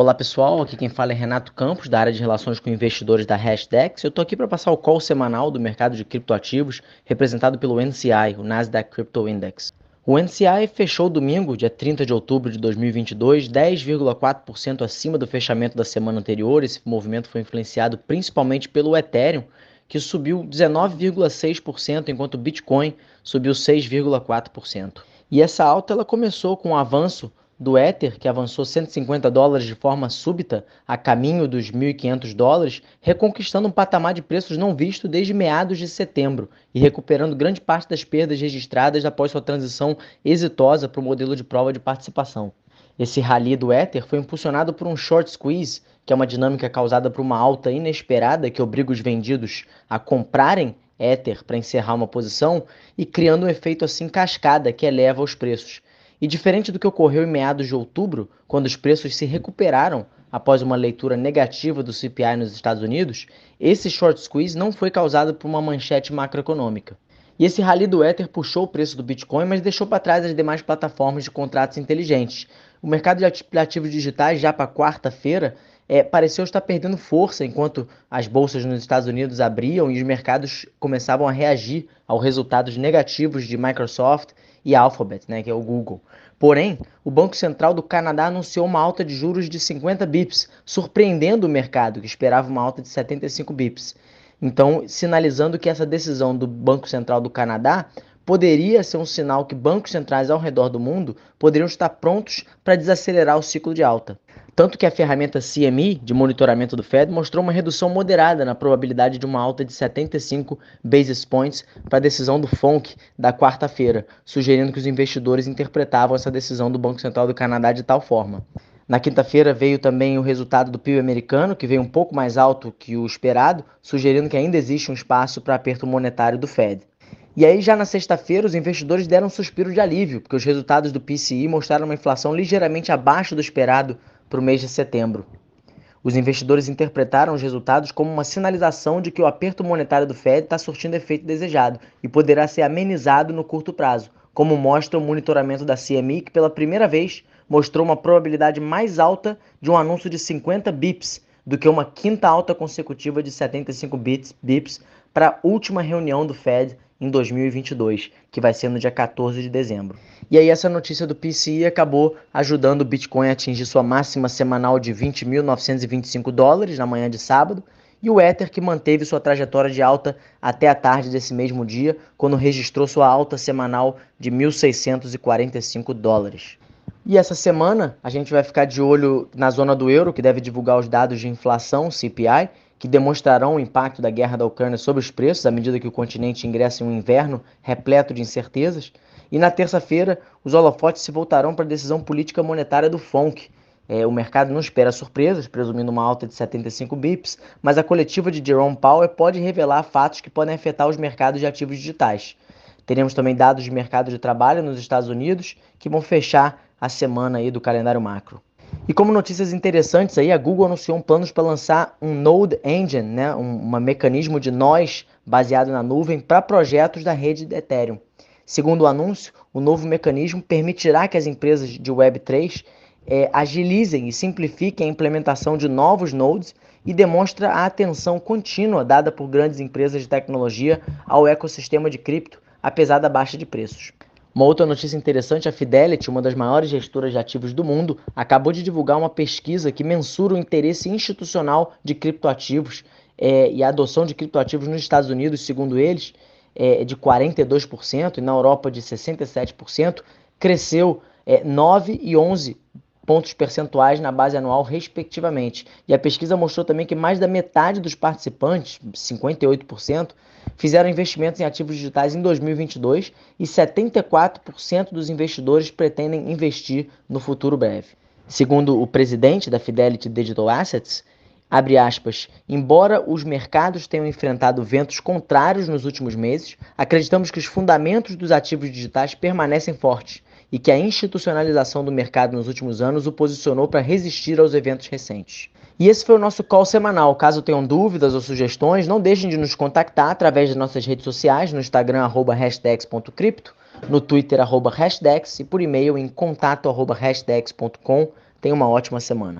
Olá pessoal, aqui quem fala é Renato Campos, da área de relações com investidores da Hashdex. Eu estou aqui para passar o call semanal do mercado de criptoativos, representado pelo NCI, o Nasdaq Crypto Index. O NCI fechou domingo, dia 30 de outubro de 2022, 10,4% acima do fechamento da semana anterior. Esse movimento foi influenciado principalmente pelo Ethereum, que subiu 19,6%, enquanto o Bitcoin subiu 6,4%. E essa alta ela começou com o um avanço do Ether, que avançou 150 dólares de forma súbita a caminho dos 1.500 dólares, reconquistando um patamar de preços não visto desde meados de setembro e recuperando grande parte das perdas registradas após sua transição exitosa para o modelo de prova de participação. Esse rally do Ether foi impulsionado por um short squeeze, que é uma dinâmica causada por uma alta inesperada que obriga os vendidos a comprarem Ether para encerrar uma posição e criando um efeito assim cascada que eleva os preços. E diferente do que ocorreu em meados de outubro, quando os preços se recuperaram após uma leitura negativa do CPI nos Estados Unidos, esse short squeeze não foi causado por uma manchete macroeconômica. E esse rally do Ether puxou o preço do Bitcoin, mas deixou para trás as demais plataformas de contratos inteligentes. O mercado de ativos digitais, já para quarta-feira, é, pareceu estar perdendo força enquanto as bolsas nos Estados Unidos abriam e os mercados começavam a reagir aos resultados negativos de Microsoft e Alphabet, né, que é o Google. Porém, o Banco Central do Canadá anunciou uma alta de juros de 50 bips, surpreendendo o mercado, que esperava uma alta de 75 bips. Então, sinalizando que essa decisão do Banco Central do Canadá poderia ser um sinal que bancos centrais ao redor do mundo poderiam estar prontos para desacelerar o ciclo de alta. Tanto que a ferramenta CME de monitoramento do Fed mostrou uma redução moderada na probabilidade de uma alta de 75 basis points para a decisão do FONC da quarta-feira, sugerindo que os investidores interpretavam essa decisão do Banco Central do Canadá de tal forma. Na quinta-feira veio também o resultado do PIB americano, que veio um pouco mais alto que o esperado, sugerindo que ainda existe um espaço para aperto monetário do Fed. E aí, já na sexta-feira, os investidores deram um suspiro de alívio, porque os resultados do PCI mostraram uma inflação ligeiramente abaixo do esperado para o mês de setembro. Os investidores interpretaram os resultados como uma sinalização de que o aperto monetário do Fed está surtindo efeito desejado e poderá ser amenizado no curto prazo, como mostra o monitoramento da CME, que pela primeira vez mostrou uma probabilidade mais alta de um anúncio de 50 bips do que uma quinta alta consecutiva de 75 bips para a última reunião do Fed em 2022, que vai ser no dia 14 de dezembro. E aí essa notícia do PCI acabou ajudando o Bitcoin a atingir sua máxima semanal de 20.925 dólares na manhã de sábado, e o Ether que manteve sua trajetória de alta até a tarde desse mesmo dia, quando registrou sua alta semanal de 1.645 dólares. E essa semana a gente vai ficar de olho na zona do euro, que deve divulgar os dados de inflação, CPI, que demonstrarão o impacto da guerra da Ucrânia sobre os preços à medida que o continente ingressa em um inverno repleto de incertezas. E na terça-feira, os holofotes se voltarão para a decisão política monetária do FONC. É, o mercado não espera surpresas, presumindo uma alta de 75 bips, mas a coletiva de Jerome Powell pode revelar fatos que podem afetar os mercados de ativos digitais. Teremos também dados de mercado de trabalho nos Estados Unidos que vão fechar a semana aí do calendário macro. E como notícias interessantes aí, a Google anunciou planos para lançar um Node Engine, né, um, um mecanismo de nós baseado na nuvem para projetos da rede de Ethereum. Segundo o anúncio, o novo mecanismo permitirá que as empresas de Web3 é, agilizem e simplifiquem a implementação de novos nodes e demonstra a atenção contínua dada por grandes empresas de tecnologia ao ecossistema de cripto, apesar da baixa de preços. Uma outra notícia interessante, a Fidelity, uma das maiores gestoras de ativos do mundo, acabou de divulgar uma pesquisa que mensura o interesse institucional de criptoativos é, e a adoção de criptoativos nos Estados Unidos, segundo eles, é de 42% e na Europa de 67%, cresceu é, 9 e 11 pontos percentuais na base anual, respectivamente. E a pesquisa mostrou também que mais da metade dos participantes, 58%, fizeram investimentos em ativos digitais em 2022 e 74% dos investidores pretendem investir no futuro breve. Segundo o presidente da Fidelity Digital Assets, abre aspas, embora os mercados tenham enfrentado ventos contrários nos últimos meses, acreditamos que os fundamentos dos ativos digitais permanecem fortes e que a institucionalização do mercado nos últimos anos o posicionou para resistir aos eventos recentes. E esse foi o nosso call semanal. Caso tenham dúvidas ou sugestões, não deixem de nos contactar através das nossas redes sociais, no Instagram, arroba hashdex.cripto, no Twitter, arroba hashdex, e por e-mail em contato, arroba hashdex.com. Tenha uma ótima semana.